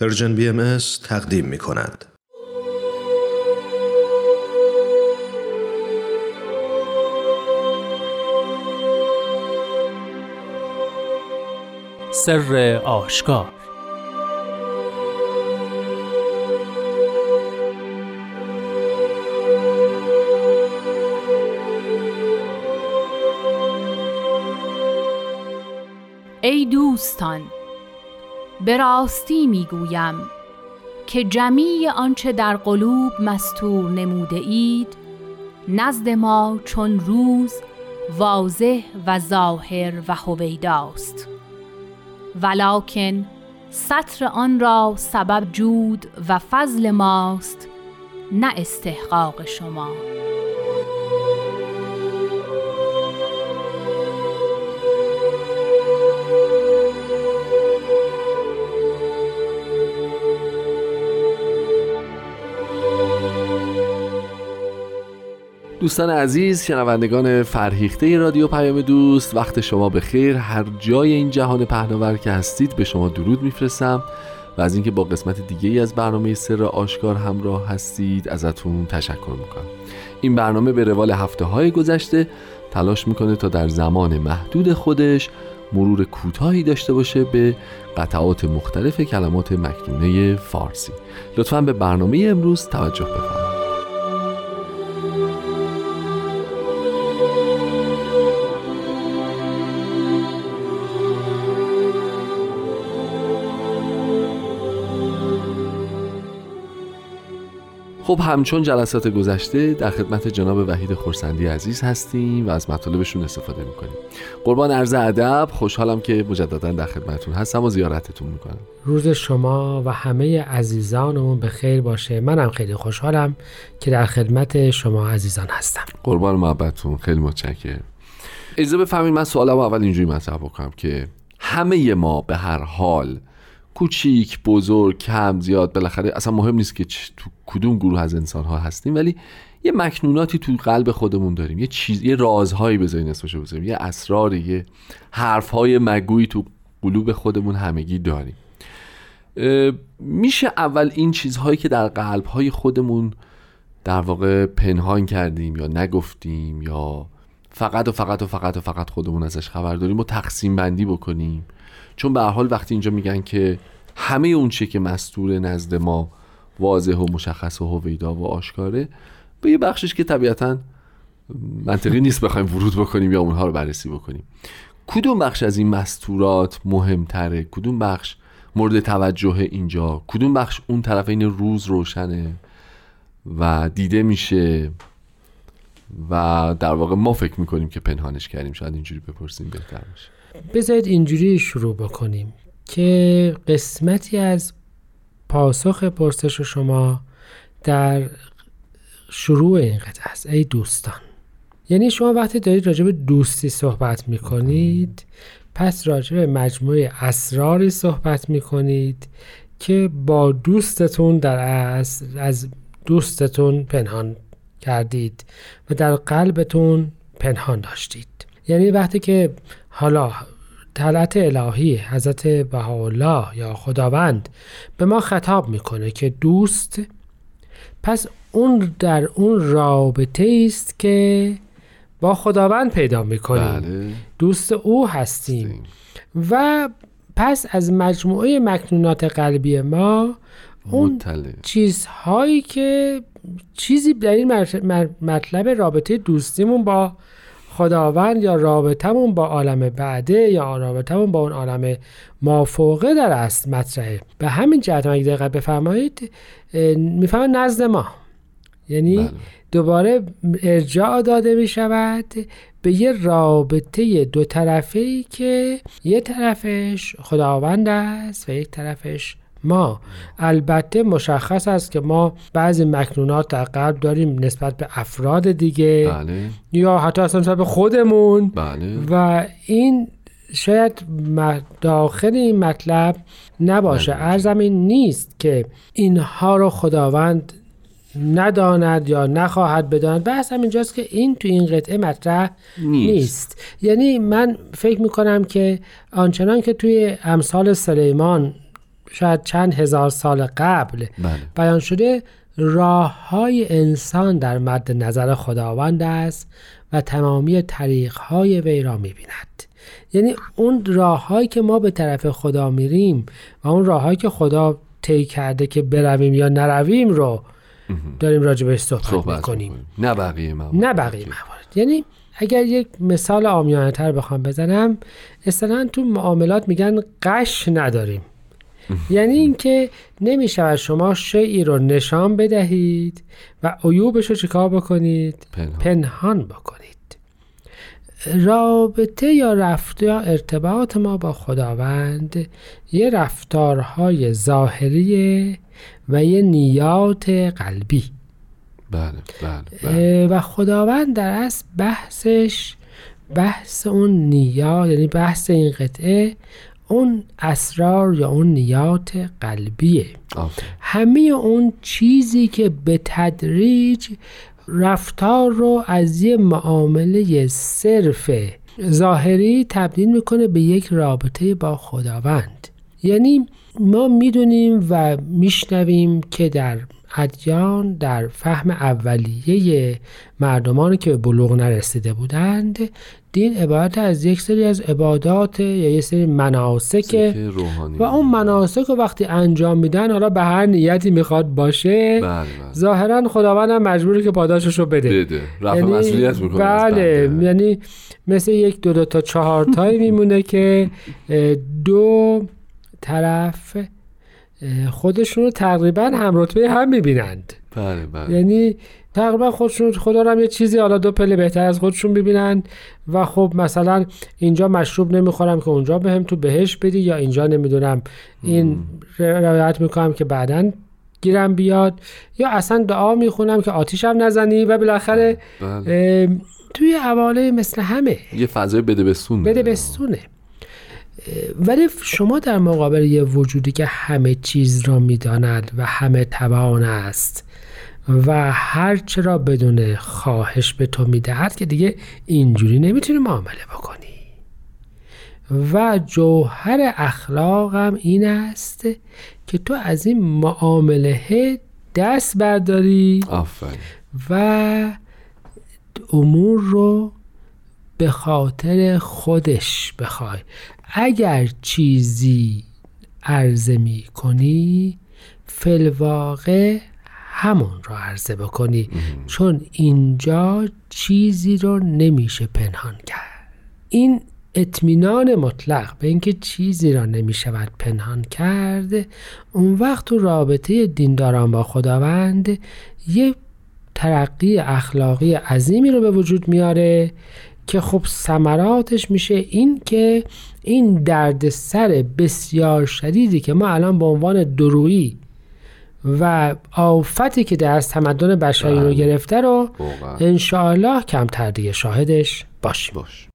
پرژن بی ام تقدیم می کند. سر آشکار ای دوستان به راستی می‌گویم که جمیع آنچه در قلوب مستور نموده اید نزد ما چون روز واضح و ظاهر و هویداست. ولکن سطر آن را سبب جود و فضل ماست نه استحقاق شما. دوستان عزیز شنوندگان فرهیخته رادیو پیام دوست وقت شما به خیر هر جای این جهان پهناور که هستید به شما درود میفرستم و از اینکه با قسمت دیگه ای از برنامه سر آشکار همراه هستید ازتون تشکر می‌کنم. این برنامه به روال هفته های گذشته تلاش می‌کنه تا در زمان محدود خودش مرور کوتاهی داشته باشه به قطعات مختلف کلمات مکنونه فارسی. لطفا به برنامه امروز توجه بفرمایید. خب همچون جلسات گذشته در خدمت جناب وحید خورسندی عزیز هستیم و از مطالبشون استفاده می‌کنیم. قربان عرض ادب خوشحالم که مجددا در خدمتتون هستم و زیارتتون می‌کنم. روز شما و همه عزیزانمون به خیر باشه. منم خیلی خوشحالم که در خدمت شما عزیزان هستم. قربان محبتتون خیلی متشکرم. اجازه بفهمید من سوالم اول اینجوری مطرح بکنم که همه ما به هر حال کوچیک بزرگ کم زیاد بالاخره اصلا مهم نیست که تو کدوم گروه از انسان ها هستیم ولی یه مکنوناتی تو قلب خودمون داریم یه چیز یه رازهایی بذارین اسمشو بذاریم یه اسراری یه حرفهای مگویی تو قلوب خودمون همگی داریم. میشه اول این چیزهایی که در قلبهای خودمون در واقع پنهان کردیم یا نگفتیم یا فقط و فقط و فقط و فقط خودمون ازش خبر داریم و تقسیم بندی بکنیم. چون به حال وقتی اینجا میگن که همه اون چی که مستور نزد ما واضح و مشخص و هویدا و آشکاره به یه بخشش که طبیعتا منطقی نیست بخوایم ورود بکنیم یا اونها رو بررسی بکنیم. کدوم بخش از این مستورات مهمتره؟ کدوم بخش مورد توجه اینجا؟ کدوم بخش اون طرف این روز روشنه و دیده میشه و در واقع ما فکر می‌کنیم که پنهانش کردیم؟ شاید اینجوری بپرسیم بهتر باشه بذارید اینجوری شروع بکنیم که قسمتی از پاسخ پرسش شما در شروع این قطعه است ای دوستان. یعنی شما وقتی دارید راجع به دوستی صحبت می‌کنید پس راجع به مجموعه اسراری صحبت می‌کنید که با دوستتون در اصل از دوستتون پنهان کردید و در قلبتون پنهان داشتید. یعنی وقتی که حالا طلعت الهی حضرت بهاءالله یا خداوند به ما خطاب می‌کنه که دوست پس اون در اون رابطه است که با خداوند پیدا می‌کنیم بله. دوست او هستیم و پس از مجموعه مکنونات قلبی ما اون مطلع. چیزهایی که چیزی در این مطلب رابطه دوستیمون با خداوند یا رابطمون با عالم بعده یا رابطمون با اون عالم مافوقه در است مطرحه به همین جهت اگه دقت بفرمایید می‌فهمن نزد ما یعنی بله. دوباره ارجاع داده می شود به یه رابطه دو طرفه ای که یه طرفش خداوند است و یک طرفش ما البته مشخص است که ما بعضی مکنونات در قلب داریم نسبت به افراد دیگه بله. یا حتی اصلا نسبت به خودمون. بله. و این شاید داخل این مطلب نباشه. بله. ارزم این نیست که اینها رو خداوند نداند یا نخواهد بداند. بحث هم اینجاست که این تو این قطعه مطرح نیست. نیست. یعنی من فکر می‌کنم که آنچنان که توی امثال سلیمان شاید چند هزار سال قبل بله. بیان شده راه های انسان در مد نظر خداوند است و تمامی طریق های وی را می بیند یعنی اون راههایی که ما به طرف خدا میریم و اون راههایی که خدا طی کرده که برویم یا نرویم رو داریم راجبش صحبت, صحبت می‌کنیم. نه بقیه موارد. نه بقیه موارد. یعنی اگر یک مثال آمیانه تر بخوام بزنم اصطلاحا تو معاملات میگن قش نداریم. یعنی اینکه نمی‌شود شما شیعی رو نشان بدهید و عیوبش رو چیکار بکنید پنهان. پنهان بکنید رابطه یا رفت یا ارتباط ما با خداوند یه رفتارهای ظاهریه و یه نیات قلبی بله بله, بله. و خداوند در اصل بحثش بحث اون نیات یعنی بحث این قطعه اون اسرار یا اون نیات قلبیه. همه اون چیزی که به تدریج رفتار رو از یه معامله صرف ظاهری تبدیل می‌کنه به یک رابطه با خداوند یعنی ما می‌دونیم و میشنویم که در ادیان در فهم اولیه مردمانی که به بلوغ نرسیده بودند دین عبارت از یک سری از عبادات یا یک سری مناسک. و اون مناسک رو وقتی انجام میدن حالا به هر نیتی می‌خواد باشه بله بله. ظاهرا خداوند هم مجبوره که پاداشش رو بده. بده. رفع مسئولیت می‌کنه. بله. بنده. یعنی مثل یک دو دو تا چهار تایی میمونه که دو طرف خودشون رو تقریبا هم رتبه هم می‌بینند. بله بله. یعنی تقریبا خودشون خدا رو هم یه چیزی حالا دو پله بهتر از خودشون ببینن و خب مثلا اینجا مشروب نمی‌خورم که اونجا بهم تو بهش بدی یا اینجا نمی‌دونم. این روایت می‌کنم که بعدا گیرم بیاد. یا اصلا دعا می‌خونم که آتیشم نزنی و بالاخره بله. توی حواله مثل همه یه فضای بده بستون. بده. بستونه. ولی شما در مقابل یه وجودی که همه چیز را می‌داند و همه توان است و هر چرا بدون خواهش به تو می‌دهد که دیگه اینجوری نمی‌تونی معامله بکنی. و جوهر اخلاقم این است که تو از این معامله دست برداری آفرین. و امور رو به خاطر خودش بخوای. اگر چیزی عرضه می کنی فلواقع همون رو عرضه بکنی چون اینجا چیزی رو نمیشه پنهان کرد. این اطمینان مطلق به اینکه چیزی را نمی شود پنهان کرد اون وقت تو رابطه دینداران با خداوند یه ترقی اخلاقی عظیمی رو به وجود میاره که خب ثمراتش میشه این که این درد سر بسیار شدیدی که ما الان به عنوان درویی و آفتی که در از تمدن بشری رو بله. گرفته رو انشاءالله کمتر دیگه شاهدش باشیم. باش.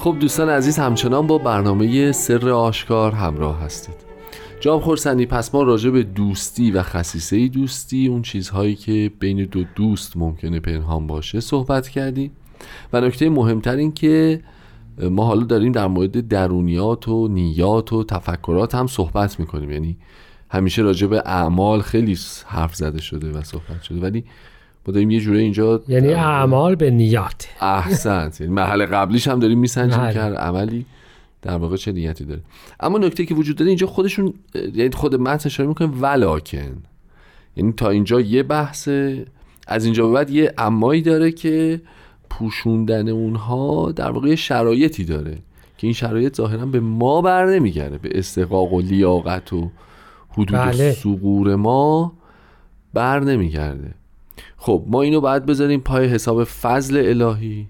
خب دوستان عزیز همچنان با برنامه سر آشکار همراه هستید. جام خورسندی پس ما راجع به دوستی و خصیصه دوستی اون چیزهایی که بین دو دوست ممکنه پنهان باشه صحبت کردیم. و نکته مهمتر این که ما حالا داریم در مورد درونیات و نیات و تفکرات هم صحبت می‌کنیم. یعنی همیشه راجع به اعمال خیلی حرف زده شده و صحبت شده. ولی ما داریم یه جوره اینجا یعنی اعمال به نیات. احسنت. یعنی مرحله قبلیش هم داریم میسنجیم بله. که عملی در واقع چه نیتی داره. اما نکته که وجود داره اینجا خودشون یعنی خود متن اشاره می‌کنه ولاکن یعنی تا اینجا یه بحثه از اینجا به بعد یه امایی داره که پوشوندن اونها در واقع یه شرایطی داره که این شرایط ظاهرا به ما بر نمیگرده به استقاق و لیاقت و حدود بله. سقور ما بر نمیگرده. خب ما اینو باید بذاریم پای حساب فضل الهی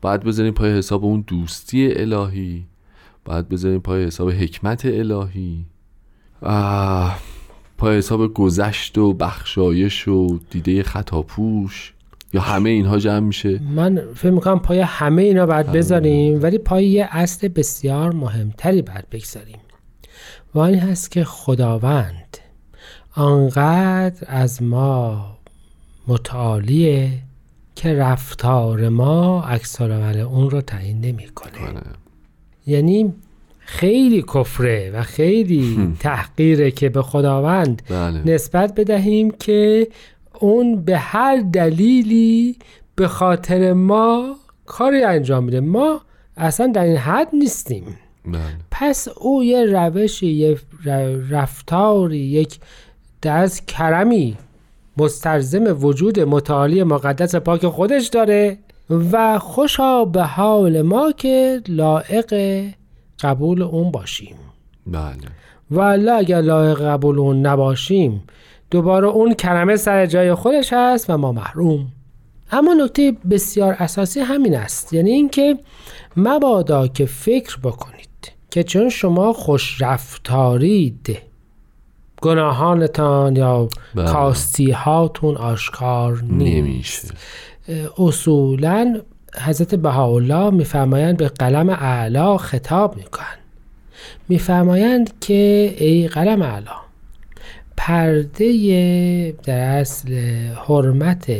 باید بذاریم پای حساب اون دوستی الهی. باید بذاریم پای حساب حکمت الهی. آه، پای حساب گذشت و بخشایش و دیده خطاپوش یا همه اینها جمع میشه؟ من فکر می‌کنم پای همه اینا باید بذاریم ولی پای یه اصل بسیار مهمتری باید بگذاریم. و این هست که خداوند آنقدر از ما متعالیه که رفتار ما عکس اون رو تعیین نمی‌کنه. یعنی خیلی کفره و خیلی تحقیره که به خداوند بله. نسبت بدهیم که اون به هر دلیلی به خاطر ما کاری انجام میده. ما اصلا در این حد نیستیم. بله. پس او یه روشی یه رفتاری یک از کرمی مستلزم وجود متعالی مقدس پاک خودش داره. و خوشا به حال ما که لائق قبول اون باشیم. بله. والا اگر لایق قبول اون نباشیم دوباره اون کرمه سر جای خودش هست و ما محروم. اما نکته بسیار اساسی همین است یعنی اینکه مبادا که فکر بکنید که چون شما خوش رفتارید گناهانتان یا بله. کاستی هاتون آشکار نیست. نمیشه. اصولا حضرت بهاءالله میفرمایند به قلم اعلا خطاب می‌کنن میفرمایند که ای قلم اعلا پرده در اصل حرمت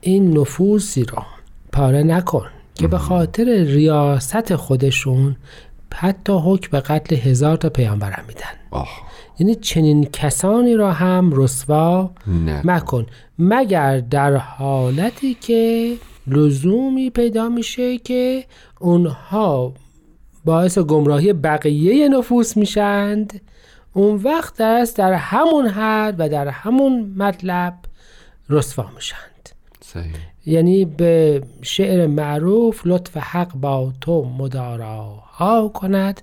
این نفوسی را پاره نکن که به خاطر ریاست خودشون حتی حکم به قتل هزار تا پیامبرم میدن. آه. یعنی چنین کسانی را هم رسوا نه. مکن. مگر در حالتی که لزومی پیدا میشه که اونها باعث گمراهی بقیه نفوس میشند؟ اون وقت است در همون حد و در همون مطلب رسوا میشند. صحیح. یعنی به شعر معروف لطف حق با تو مداراها کند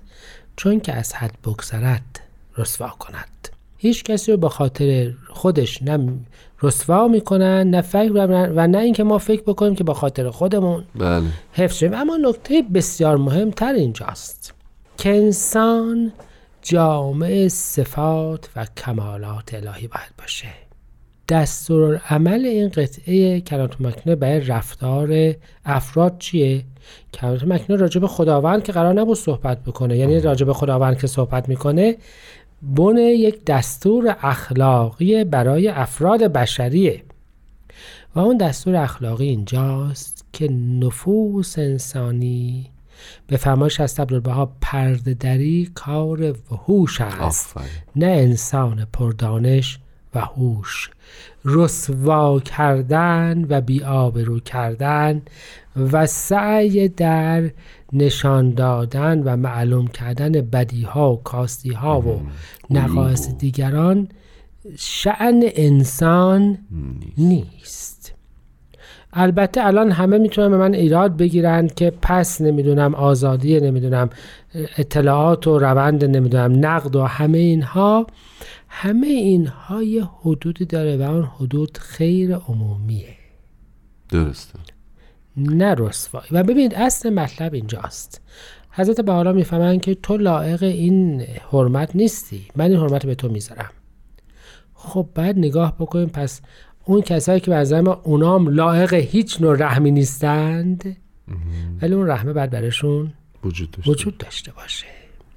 چون که از حد بگذرد رسوا کند. هیچ کسی رو به خاطر خودش نه رسوا می‌کنن نه فکر و- نه اینکه ما فکر بکنیم که به خاطر خودمون بله. حفظ شیم اما نکته بسیار مهمتر اینجاست که انسان جامع صفات و کمالات الهی باید باشه. دستور عمل این قطعه کلمات مکنه برای رفتار افراد چیه؟ کلمات مکنه راجع به خداوند که قرار نبود صحبت بکنه. یعنی راجع به خداوند که صحبت می‌کنه بن یک دستور اخلاقی برای افراد بشریه. و اون دستور اخلاقی اینجاست که نفوس انسانی به فرمایش از عبدالبها پرده دری کار وحوش است. نه انسان پردانش و هوش رسوا کردن و بیآبرو کردن و سعی در نشان دادن و معلوم کردن بدیها و کاستیها و نقایص دیگران شعن انسان نیست. البته الان همه می‌تونن به من ایراد بگیرن که پس نمی‌دونم آزادی نمی‌دونم اطلاعات و روند نمی‌دونم نقد و همه اینها. همه اینها یه حدودی داره و اون حدود خیر عمومیه. درسته. نه رسوایی. و ببینید اصل مطلب اینجاست. حضرت بحالا می‌فهمن که تو لائق این حرمت نیستی. من این حرمت به تو می‌ذارم. خب بعد نگاه بکنیم پس اون کسایی که به نظر من اونام لائق هیچ نوع رحمی نیستند. ولی اون رحمه بعد برشون وجود داشته وجود داشته باشه.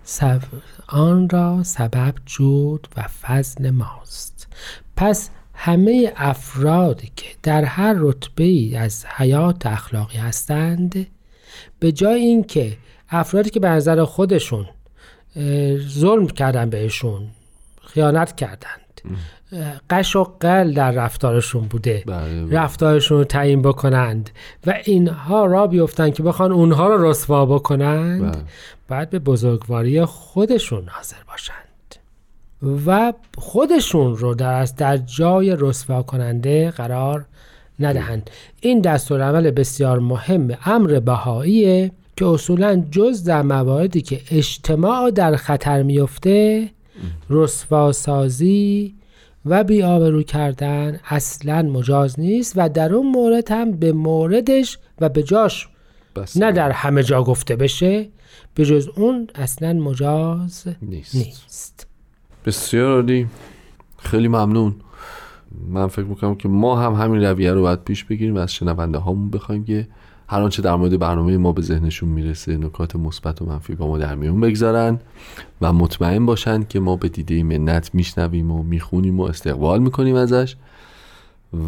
سب... آن را سبب جود و فضل ماست. پس همه افرادی که در هر رتبه ای از حیات اخلاقی هستند به جای اینکه افرادی که به نظر خودشون ظلم کردن بهشون خیانت کردند قش و قل در رفتارشون بوده. بله رفتارشون رو تعیین بکنند. و اینها را بیفتن که بخوان اونها رو رسوا بکنند. بله. باید به بزرگواری خودشون حاضر باشند. و خودشون رو در, در جای رسوا کننده قرار ندهند. این دستورالعمل بسیار مهم امر بهاییه که اصولا جز در مواردی که اجتماع در خطر میفته رسوا سازی و بیآبرو کردن اصلا مجاز نیست و در اون مورد هم به موردش و به جاش نه در همه جا گفته بشه به جز اون اصلا مجاز نیست. نیست. بسیار عالی. خیلی ممنون. من فکر می‌کنم که ما هم همین رویه رو باید پیش بگیریم و از شنونده هامون بخوایم که هر آنچه در مورد برنامه ما به ذهنشون می‌رسه نکات مثبت و منفی با ما در میون بگذارن و مطمئن باشن که ما به دیده منت میشنویم و می‌خونیم و استقبال می‌کنیم ازش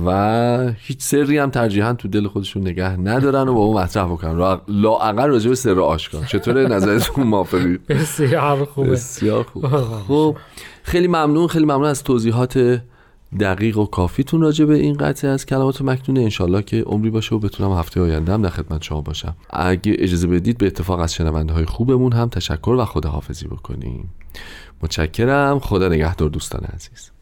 و هیچ سری هم ترجیحا تو دل خودشون نگه ندارن و با اون مطرح بکنن. لاعقل راجع به سر آشکار. چطوره؟ نظرتون موافقی؟ بسیار خوبه. بسیار خوب. خب خیلی ممنون. خیلی ممنون از توضیحات دقیق و کافیتون راجع به این قطعه از کلمات مکنونه. انشالله که عمری باشه و بتونم هفته آینده هم در خدمت شما باشم. اگه اجازه بدید به اتفاق از شنونده های خوبمون هم تشکر و خداحافظی بکنیم. متشکرم. خدا نگهدار دوستان عزیز.